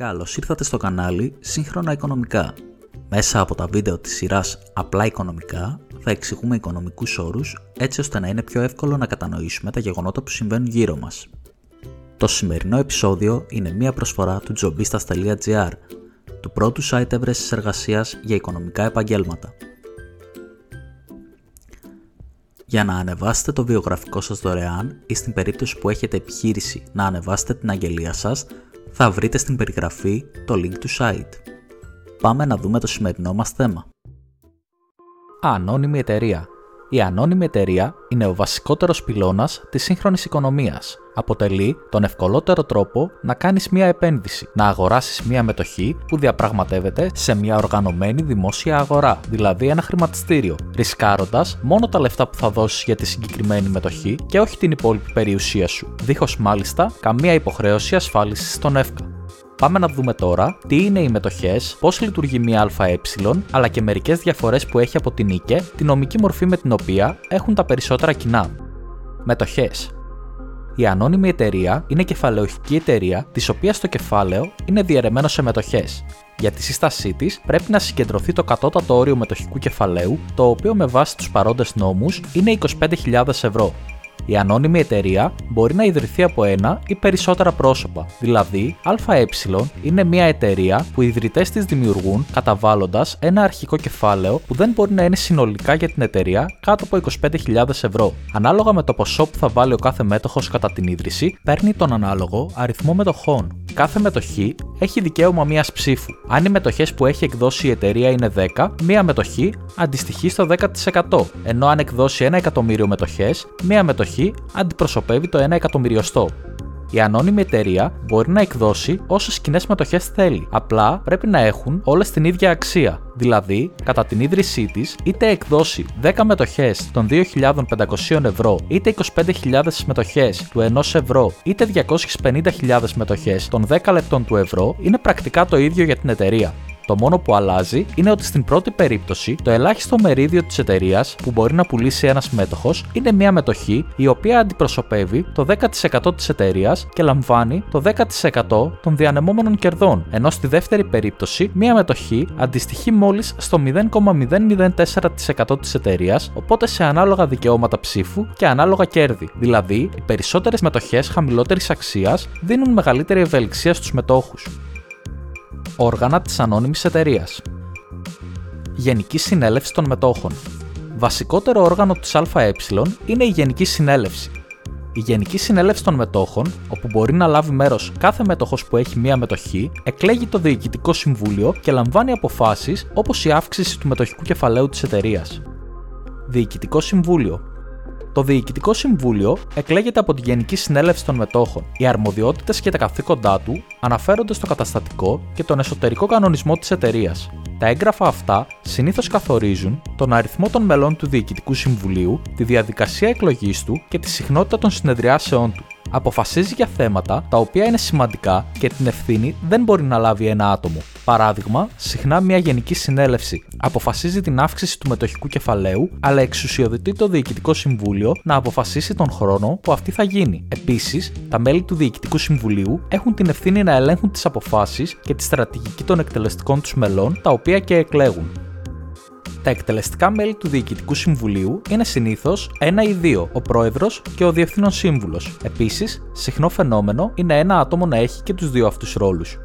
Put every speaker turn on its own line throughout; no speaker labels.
Καλώς ήρθατε στο κανάλι Σύγχρονα Οικονομικά. Μέσα από τα βίντεο της σειράς Απλά Οικονομικά θα εξηγούμε οικονομικούς όρους έτσι ώστε να είναι πιο εύκολο να κατανοήσουμε τα γεγονότα που συμβαίνουν γύρω μας. Το σημερινό επεισόδιο είναι μία προσφορά του jobistas.gr, του πρώτου site έβρεσης εργασίας για οικονομικά επαγγέλματα. Για να ανεβάσετε το βιογραφικό σας δωρεάν ή στην περίπτωση που έχετε επιχείρηση να ανεβάσετε την αγγελία σας, θα βρείτε στην περιγραφή το link του site. Πάμε να δούμε το σημερινό μας θέμα. Ανώνυμη εταιρεία η ανώνυμη εταιρεία είναι ο βασικότερος πυλώνας της σύγχρονης οικονομίας. Αποτελεί τον ευκολότερο τρόπο να κάνεις μια επένδυση, να αγοράσεις μια μετοχή που διαπραγματεύεται σε μια οργανωμένη δημόσια αγορά, δηλαδή ένα χρηματιστήριο, ρισκάροντας μόνο τα λεφτά που θα δώσεις για τη συγκεκριμένη μετοχή και όχι την υπόλοιπη περιουσία σου, δίχως μάλιστα καμία υποχρέωση ασφάλισης στον ΕΦΚΑ. Πάμε να δούμε τώρα τι είναι οι μετοχές, πώς λειτουργεί μια ΑΕ, αλλά και μερικές διαφορές που έχει από την ΙΚΕ, τη νομική μορφή με την οποία έχουν τα περισσότερα κοινά. Μετοχές. Η ανώνυμη εταιρεία είναι κεφαλαιοχική εταιρεία, της οποίας το κεφάλαιο είναι διαιρεμένο σε μετοχές. Για τη σύστασή της πρέπει να συγκεντρωθεί το κατώτατο όριο μετοχικού κεφαλαίου, το οποίο με βάση τους παρόντες νόμους είναι 25.000 ευρώ η ανώνυμη εταιρεία μπορεί να ιδρυθεί από ένα ή περισσότερα πρόσωπα. Δηλαδή, ΑΕ είναι μια εταιρεία που οι ιδρυτές της δημιουργούν καταβάλλοντας ένα αρχικό κεφάλαιο που δεν μπορεί να είναι συνολικά για την εταιρεία κάτω από 25.000 ευρώ. Ανάλογα με το ποσό που θα βάλει ο κάθε μέτοχος κατά την ίδρυση, παίρνει τον ανάλογο αριθμό μετοχών. Κάθε μετοχή έχει δικαίωμα μίας ψήφου. Αν οι μετοχές που έχει εκδώσει η εταιρεία είναι 10, μία μετοχή αντιστοιχεί στο 10%. Ενώ αν εκδώσει 1 εκατομμύριο μετοχές, μία μετοχή αντιπροσωπεύει το 1 εκατομμυριοστό. Η ανώνυμη εταιρεία μπορεί να εκδώσει όσες κοινές μετοχέ θέλει. Απλά πρέπει να έχουν όλες την ίδια αξία. Δηλαδή, κατά την ίδρυσή της, είτε εκδώσει 10 μετοχέ των 2.500 ευρώ, είτε 25.000 μετοχέ του 1 ευρώ, είτε 250.000 μετοχέ των 10 λεπτών του ευρώ, είναι πρακτικά το ίδιο για την εταιρεία. Το μόνο που αλλάζει είναι ότι στην πρώτη περίπτωση το ελάχιστο μερίδιο της εταιρείας που μπορεί να πουλήσει ένας μέτοχος είναι μια μετοχή η οποία αντιπροσωπεύει το 10% της εταιρείας και λαμβάνει το 10% των διανεμόμενων κερδών, ενώ στη δεύτερη περίπτωση μια μετοχή αντιστοιχεί μόλις στο 0,004% της εταιρείας, οπότε σε ανάλογα δικαιώματα ψήφου και ανάλογα κέρδη. Δηλαδή, οι περισσότερες μετοχές χαμηλότερης αξίας δίνουν μεγαλύτερη ευελιξία στους μετόχους όργανα της ανώνυμης εταιρείας. Γενική Συνέλευση των Μετόχων. Βασικότερο όργανο της ΑΕ είναι η Γενική Συνέλευση. Η Γενική Συνέλευση των Μετόχων, όπου μπορεί να λάβει μέρος κάθε μέτοχος που έχει μία μετοχή, εκλέγει το Διοικητικό Συμβούλιο και λαμβάνει αποφάσεις όπως η αύξηση του μετοχικού κεφαλαίου της εταιρείας. Διοικητικό Συμβούλιο το Διοικητικό Συμβούλιο εκλέγεται από τη Γενική Συνέλευση των Μετόχων. Οι αρμοδιότητες και τα καθήκοντά του αναφέρονται στο καταστατικό και τον εσωτερικό κανονισμό της εταιρείας. Τα έγγραφα αυτά συνήθως καθορίζουν τον αριθμό των μελών του Διοικητικού Συμβουλίου, τη διαδικασία εκλογής του και τη συχνότητα των συνεδριάσεών του αποφασίζει για θέματα τα οποία είναι σημαντικά και την ευθύνη δεν μπορεί να λάβει ένα άτομο. Παράδειγμα, συχνά μια γενική συνέλευση αποφασίζει την αύξηση του μετοχικού κεφαλαίου, αλλά εξουσιοδοτεί το Διοικητικό Συμβούλιο να αποφασίσει τον χρόνο που αυτή θα γίνει. Επίσης, τα μέλη του Διοικητικού Συμβουλίου έχουν την ευθύνη να ελέγχουν τις αποφάσεις και τη στρατηγική των εκτελεστικών τους μελών, τα οποία και εκλέγουν. Τα εκτελεστικά μέλη του Διοικητικού Συμβουλίου είναι συνήθως ένα ή δύο, ο πρόεδρος και ο διευθύνων σύμβουλος. Επίσης, συχνό φαινόμενο είναι ένα άτομο να έχει και τους δύο αυτούς ρόλους.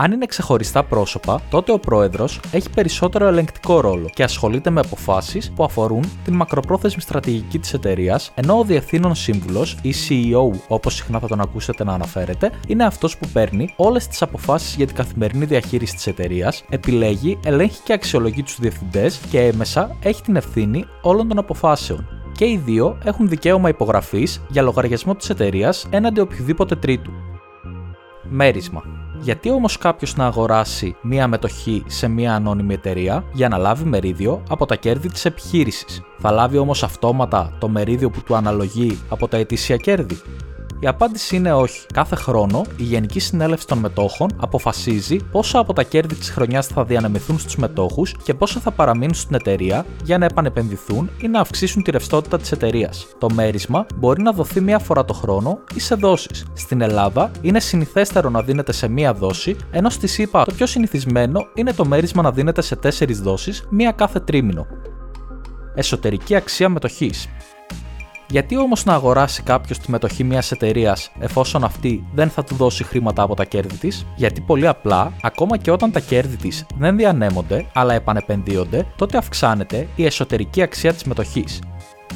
Αν είναι ξεχωριστά πρόσωπα, τότε ο πρόεδρος έχει περισσότερο ελεγκτικό ρόλο και ασχολείται με αποφάσεις που αφορούν την μακροπρόθεσμη στρατηγική της εταιρείας, ενώ ο διευθύνων σύμβουλος ή CEO, όπως συχνά θα τον ακούσετε να αναφέρεται, είναι αυτός που παίρνει όλες τις αποφάσεις για την καθημερινή διαχείριση της εταιρείας, επιλέγει, ελέγχει και αξιολογεί τους διευθυντές και έμεσα έχει την ευθύνη όλων των αποφάσεων. Και οι δύο έχουν δικαίωμα υπογραφής για λογαριασμό της εταιρείας έναντι οποιοδήποτε τρίτου. Μέρισμα. Γιατί όμως κάποιος να αγοράσει μία μετοχή σε μία ανώνυμη εταιρεία για να λάβει μερίδιο από τα κέρδη της επιχείρησης; Θα λάβει όμως αυτόματα το μερίδιο που του αναλογεί από τα ετήσια κέρδη; Η απάντηση είναι όχι. Κάθε χρόνο η Γενική Συνέλευση των Μετόχων αποφασίζει πόσα από τα κέρδη της χρονιάς θα διανεμηθούν στους μετόχους και πόσα θα παραμείνουν στην εταιρεία για να επανεπενδυθούν ή να αυξήσουν τη ρευστότητα της εταιρείας. Το μέρισμα μπορεί να δοθεί μία φορά το χρόνο ή σε δόσεις. Στην Ελλάδα είναι συνηθέστερο να δίνεται σε μία δόση, ενώ στη ΣΥΠΑ το πιο συνηθισμένο είναι το μέρισμα να δίνεται σε τέσσερις δόσεις, μία κάθε τρίμηνο. Εσωτερική αξία μετοχής. Γιατί όμως να αγοράσει κάποιος τη μετοχή μιας εταιρείας εφόσον αυτή δεν θα του δώσει χρήματα από τα κέρδη της, γιατί πολύ απλά, ακόμα και όταν τα κέρδη της δεν διανέμονται αλλά επανεπενδύονται, τότε αυξάνεται η εσωτερική αξία της μετοχής.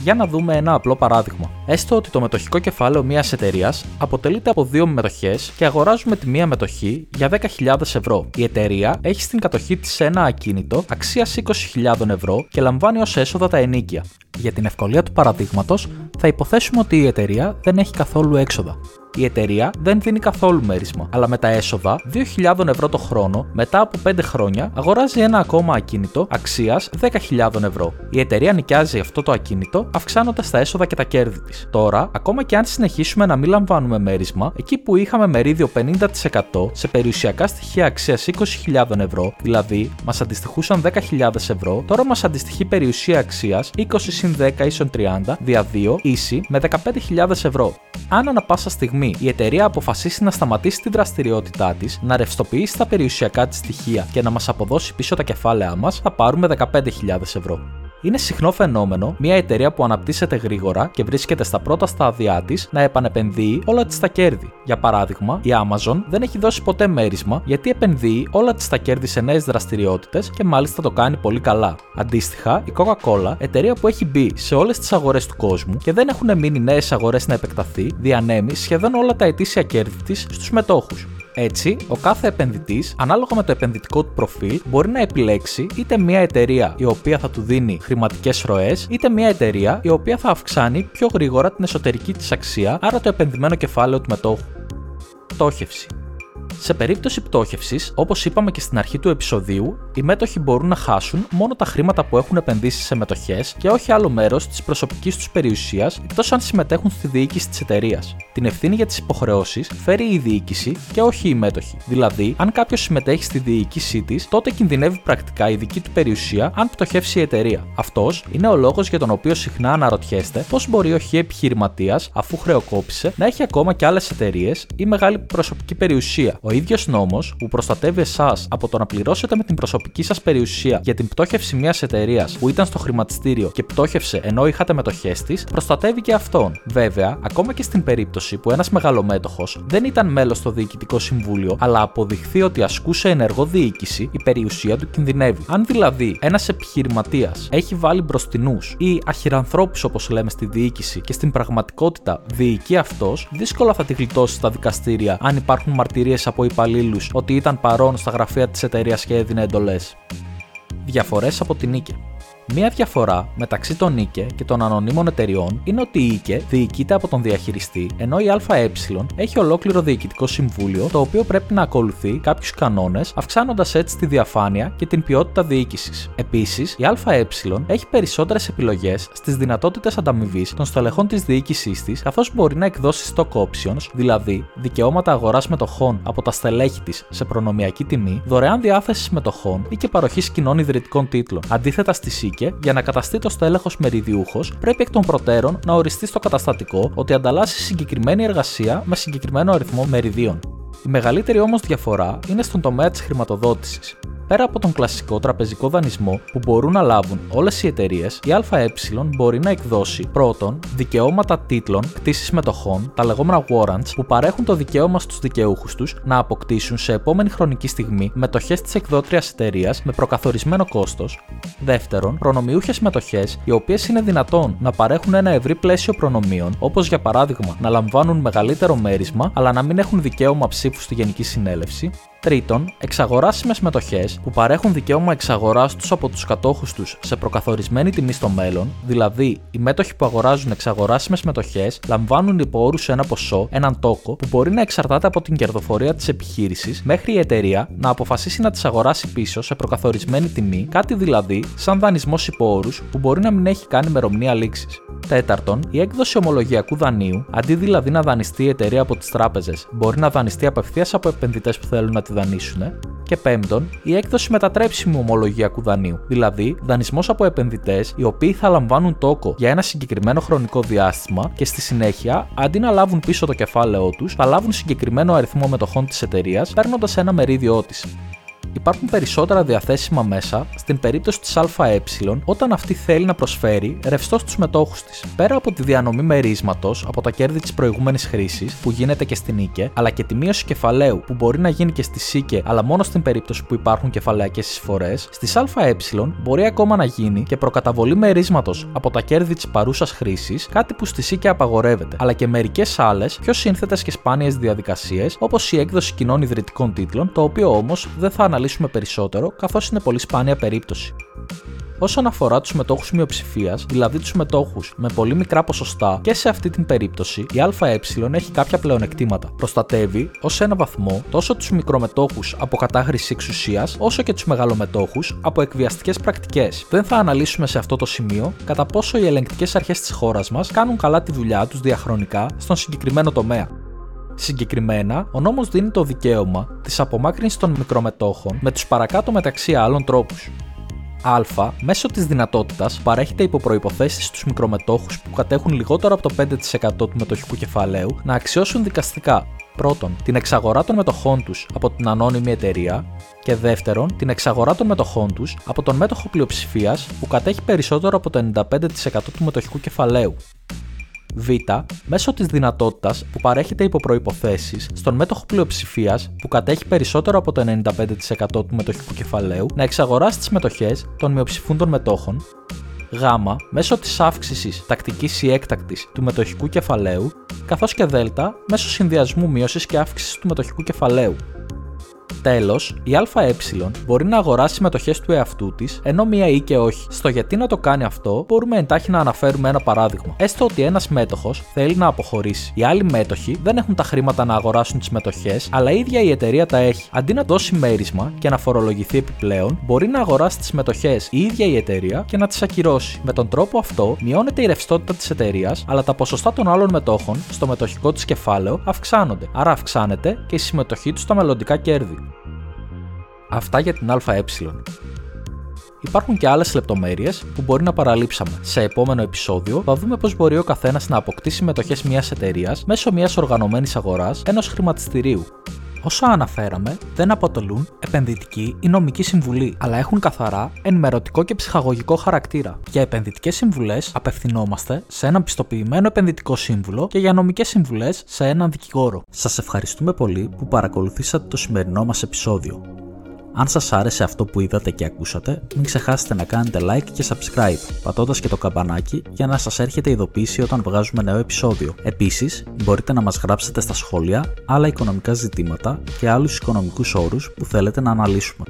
Για να δούμε ένα απλό παράδειγμα. Έστω ότι το μετοχικό κεφάλαιο μιας εταιρείας αποτελείται από δύο μετοχές και αγοράζουμε τη μία μετοχή για 10.000 ευρώ. Η εταιρεία έχει στην κατοχή της ένα ακίνητο αξίας 20.000 ευρώ και λαμβάνει ως έσοδα τα ενίκεια. Για την ευκολία του παραδείγματος, θα υποθέσουμε ότι η εταιρεία δεν έχει καθόλου έξοδα η εταιρεία δεν δίνει καθόλου μέρισμα, αλλά με τα έσοδα 2.000 ευρώ το χρόνο μετά από 5 χρόνια αγοράζει ένα ακόμα ακίνητο αξίας 10.000 ευρώ. Η εταιρεία νοικιάζει αυτό το ακίνητο αυξάνοντας τα έσοδα και τα κέρδη της. Τώρα, ακόμα και αν συνεχίσουμε να μην λαμβάνουμε μέρισμα, εκεί που είχαμε μερίδιο 50% σε περιουσιακά στοιχεία αξίας 20.000 ευρώ, δηλαδή μας αντιστοιχούσαν 10.000 ευρώ, τώρα μας αντιστοιχεί περιουσία αξίας 20 συν 10 ίσον 30 δια 2 ίση με 15.000 ευρώ. Αν ανα πάσα στιγμή η εταιρεία αποφασίσει να σταματήσει τη δραστηριότητά της, να ρευστοποιήσει τα περιουσιακά της στοιχεία και να μας αποδώσει πίσω τα κεφάλαιά μας, θα πάρουμε 15.000 ευρώ. Είναι συχνό φαινόμενο μια εταιρεία που αναπτύσσεται γρήγορα και βρίσκεται στα πρώτα στάδια της να επανεπενδύει όλα της τα κέρδη. Για παράδειγμα, η Amazon δεν έχει δώσει ποτέ μέρισμα γιατί επενδύει όλα της τα κέρδη σε νέες δραστηριότητες και μάλιστα το κάνει πολύ καλά. Αντίστοιχα, η Coca-Cola, εταιρεία που έχει μπει σε όλες τις αγορές του κόσμου και δεν έχουν μείνει νέες αγορές να επεκταθεί, διανέμει σχεδόν όλα τα ετήσια κέρδη της στους μετόχους. Έτσι, ο κάθε επενδυτής, ανάλογα με το επενδυτικό του προφίλ, μπορεί να επιλέξει είτε μια εταιρεία η οποία θα του δίνει χρηματικές ροές, είτε μια εταιρεία η οποία θα αυξάνει πιο γρήγορα την εσωτερική της αξία, άρα το επενδυμένο κεφάλαιο του μετόχου. Πτώχευση. Σε περίπτωση πτώχευσης, όπως είπαμε και στην αρχή του επεισοδίου, οι μέτοχοι μπορούν να χάσουν μόνο τα χρήματα που έχουν επενδύσει σε μετοχές και όχι άλλο μέρος της προσωπικής τους περιουσίας εκτός αν συμμετέχουν στη διοίκηση της εταιρείας. Την ευθύνη για τις υποχρεώσεις φέρει η διοίκηση και όχι οι μέτοχοι. Δηλαδή, αν κάποιος συμμετέχει στη διοίκησή της, τότε κινδυνεύει πρακτικά η δική του περιουσία αν πτωχεύσει η εταιρεία. Αυτός είναι ο λόγος για τον οποίο συχνά αναρωτιέστε πώς μπορεί ο χ επιχειρηματίας, αφού χρεοκόπησε, να έχει ακόμα και άλλες εταιρείες ή μεγάλη προσωπική περιουσία. Ο ίδιος νόμος που προστατεύει εσάς από το να πληρώσετε με την προσωπική σας περιουσία για την πτώχευση μιας εταιρείας που ήταν στο χρηματιστήριο και πτώχευσε ενώ είχατε μετοχές της, προστατεύει και αυτόν. Βέβαια, ακόμα και στην περίπτωση που ένας μεγαλομέτοχος δεν ήταν μέλος στο διοικητικό συμβούλιο, αλλά αποδειχθεί ότι ασκούσε ενεργό διοίκηση, η περιουσία του κινδυνεύει. Αν δηλαδή ένας επιχειρηματίας έχει βάλει μπροστινούς ή αχυρανθρώπους όπως λέμε στη διοίκηση και στην πραγματικότητα διοικεί αυτός, δύσκολα θα τη γλιτώσει στα δικαστήρια αν υπάρχουν μαρτυρίες από υπαλλήλους ότι ήταν παρόν στα γραφεία της εταιρείας και έδινε εντολές. Διαφορές από την νίκη. Μία διαφορά μεταξύ των ΙΚΕ και των ανωνύμων εταιριών είναι ότι η ΙΚΕ διοικείται από τον διαχειριστή, ενώ η ΑΕ έχει ολόκληρο διοικητικό συμβούλιο το οποίο πρέπει να ακολουθεί κάποιους κανόνες, αυξάνοντας έτσι τη διαφάνεια και την ποιότητα διοίκησης. Επίσης, η ΑΕ έχει περισσότερες επιλογές στις δυνατότητες ανταμοιβής των στελεχών της διοίκησής της, καθώς μπορεί να εκδώσει stock options, δηλαδή δικαιώματα αγοράς μετοχών από τα στελέχη της σε προνομιακή τιμή, δωρεάν διάθεσης μετοχών ή και παροχής κοινών ιδρυτικών τίτλων. Αντίθετα στη για να καταστεί το στέλεχος μεριδιούχος, πρέπει εκ των προτέρων να οριστεί στο καταστατικό ότι ανταλλάσσει συγκεκριμένη εργασία με συγκεκριμένο αριθμό μεριδίων. Η μεγαλύτερη όμως διαφορά είναι στον τομέα της χρηματοδότησης. Πέρα από τον κλασικό τραπεζικό δανεισμό που μπορούν να λάβουν όλες οι εταιρείες, η ΑΕ μπορεί να εκδώσει πρώτον δικαιώματα τίτλων κτήση μετοχών, τα λεγόμενα warrants, που παρέχουν το δικαίωμα στους δικαιούχους τους να αποκτήσουν σε επόμενη χρονική στιγμή μετοχές της εκδότριας εταιρείας με προκαθορισμένο κόστος. Δεύτερον, προνομιούχες μετοχές, οι οποίες είναι δυνατόν να παρέχουν ένα ευρύ πλαίσιο προνομίων, όπως για παράδειγμα να λαμβάνουν μεγαλύτερο μέρισμα αλλά να μην έχουν δικαίωμα ψήφου στη Γενική Συνέλευση. Τρίτον, εξαγοράσιμες μετοχές που παρέχουν δικαίωμα εξαγοράς τους από τους κατόχους τους σε προκαθορισμένη τιμή στο μέλλον, δηλαδή οι μέτοχοι που αγοράζουν εξαγοράσιμες μετοχές λαμβάνουν υπό όρους ένα ποσό, έναν τόκο, που μπορεί να εξαρτάται από την κερδοφορία της επιχείρησης μέχρι η εταιρεία να αποφασίσει να τις αγοράσει πίσω σε προκαθορισμένη τιμή, κάτι δηλαδή σαν δανεισμός υπό όρους που μπορεί να μην έχει καν ημερομηνία λήξης. Τέταρτον, η έκδοση ομολογιακού δανείου, αντί δηλαδή να δανειστεί η εταιρεία από τις τράπεζες, μπορεί να δανειστεί απευθείας από επενδυτές που θέλουν να τη δανείσουν. Και πέμπτον, η έκδοση μετατρέψιμου ομολογιακού δανείου, δηλαδή δανεισμός από επενδυτές οι οποίοι θα λαμβάνουν τόκο για ένα συγκεκριμένο χρονικό διάστημα και στη συνέχεια, αντί να λάβουν πίσω το κεφάλαιό τους, θα λάβουν συγκεκριμένο αριθμό μετοχών της εταιρείας παίρνοντας ένα μερίδιό τη υπάρχουν περισσότερα διαθέσιμα μέσα στην περίπτωση της ΑΕ όταν αυτή θέλει να προσφέρει ρευστό στους μετόχους της. Πέρα από τη διανομή μερίσματος από τα κέρδη της προηγούμενης χρήσης που γίνεται και στην ΙΚΕ, αλλά και τη μείωση κεφαλαίου που μπορεί να γίνει και στη ΣΥΚΕ, αλλά μόνο στην περίπτωση που υπάρχουν κεφαλαϊκές εισφορές, στις ΑΕ μπορεί ακόμα να γίνει και προκαταβολή μερίσματος από τα κέρδη της παρούσας χρήσης, κάτι που στη ΣΥΚΕ απαγορεύεται, αλλά και μερικές άλλες πιο σύνθετες και σπάνιες διαδικασίες όπως η έκδοση κοινών ιδρυτικών τίτλων, το οποίο όμως δεν θα αναλύσουμε αναλύσουμε περισσότερο, καθώς είναι πολύ σπάνια περίπτωση. Όσον αφορά τους μετόχους μειοψηφίας, δηλαδή τους μετόχους με πολύ μικρά ποσοστά, και σε αυτή την περίπτωση η ΑΕ έχει κάποια πλεονεκτήματα. Προστατεύει ως ένα βαθμό τόσο τους μικρομετόχους από κατάχρηση εξουσίας, όσο και τους μεγαλομετόχους από εκβιαστικές πρακτικές. Δεν θα αναλύσουμε σε αυτό το σημείο κατά πόσο οι ελεγκτικές αρχές της χώρας μας κάνουν καλά τη δουλειά τους διαχρονικά στον συγκεκριμένο τομέα. Συγκεκριμένα, ο νόμος δίνει το δικαίωμα της απομάκρυνσης των μικρομετόχων με τους παρακάτω μεταξύ άλλων τρόπους. Α. Μέσω της δυνατότητας παρέχεται υπό προποθέσει στους μικρομετόχους που κατέχουν λιγότερο από το 5% του μετοχικού κεφαλαίου να αξιώσουν δικαστικά πρώτον την εξαγορά των μετοχών τους από την ανώνυμη εταιρεία και δεύτερον την εξαγορά των μετοχών τους από τον μέτοχο πλειοψηφίας που κατέχει περισσότερο από το 95% του μετοχικού κεφαλαίου. Β. Μέσω της δυνατότητας που παρέχεται υπό προποθέσει στον μέτοχο πλειοψηφίας που κατέχει περισσότερο από το 95% του μετοχικού κεφαλαίου να εξαγοράσει τις μετοχές των μειοψηφούντων μετόχων. Γ. Μέσω της αύξησης τακτικής ή έκτακτης του μετοχικού κεφαλαίου, καθώς και Δ. Μέσω συνδυασμού μείωσης και αύξησης του μετοχικού κεφαλαίου. Τέλος, η ΑΕ μπορεί να αγοράσει μετοχέ του εαυτού της, ενώ μία ή και όχι. Στο γιατί να το κάνει αυτό, μπορούμε εντάχει να αναφέρουμε ένα παράδειγμα. Έστω ότι ένας μέτοχος θέλει να αποχωρήσει. Οι άλλοι μέτοχοι δεν έχουν τα χρήματα να αγοράσουν τις μετοχέ, αλλά η ίδια η εταιρεία τα έχει. Αντί να δώσει μέρισμα και να φορολογηθεί επιπλέον, μπορεί να αγοράσει τις μετοχέ η ίδια η εταιρεία και να τις ακυρώσει. Με τον τρόπο αυτό, μειώνεται η ρευστότητα της εταιρείας, αλλά τα ποσοστά των άλλων μετόχων στο μετοχικό της κεφάλαιο αυξάνονται. Άρα αυξάνεται και η συμμετοχή τους στα μελλοντικά κέρδη. Αυτά για την ΑΕ. Υπάρχουν και άλλες λεπτομέρειες που μπορεί να παραλείψαμε. Σε επόμενο επεισόδιο θα δούμε πώς μπορεί ο καθένας να αποκτήσει μετοχέ μιας εταιρείας μέσω μιας οργανωμένης αγοράς ενός χρηματιστηρίου. Όσα αναφέραμε δεν αποτελούν επενδυτική ή νομική συμβουλή, αλλά έχουν καθαρά ενημερωτικό και ψυχαγωγικό χαρακτήρα. Για επενδυτικές συμβουλές απευθυνόμαστε σε έναν πιστοποιημένο επενδυτικό σύμβουλο και για νομικές συμβουλές σε έναν δικηγόρο. Σας ευχαριστούμε πολύ που παρακολουθήσατε το σημερινό μας επεισόδιο. Αν σας άρεσε αυτό που είδατε και ακούσατε, μην ξεχάσετε να κάνετε like και subscribe, πατώντας και το καμπανάκι για να σας έρχεται ειδοποίηση όταν βγάζουμε νέο επεισόδιο. Επίσης, μπορείτε να μας γράψετε στα σχόλια άλλα οικονομικά ζητήματα και άλλους οικονομικούς όρους που θέλετε να αναλύσουμε.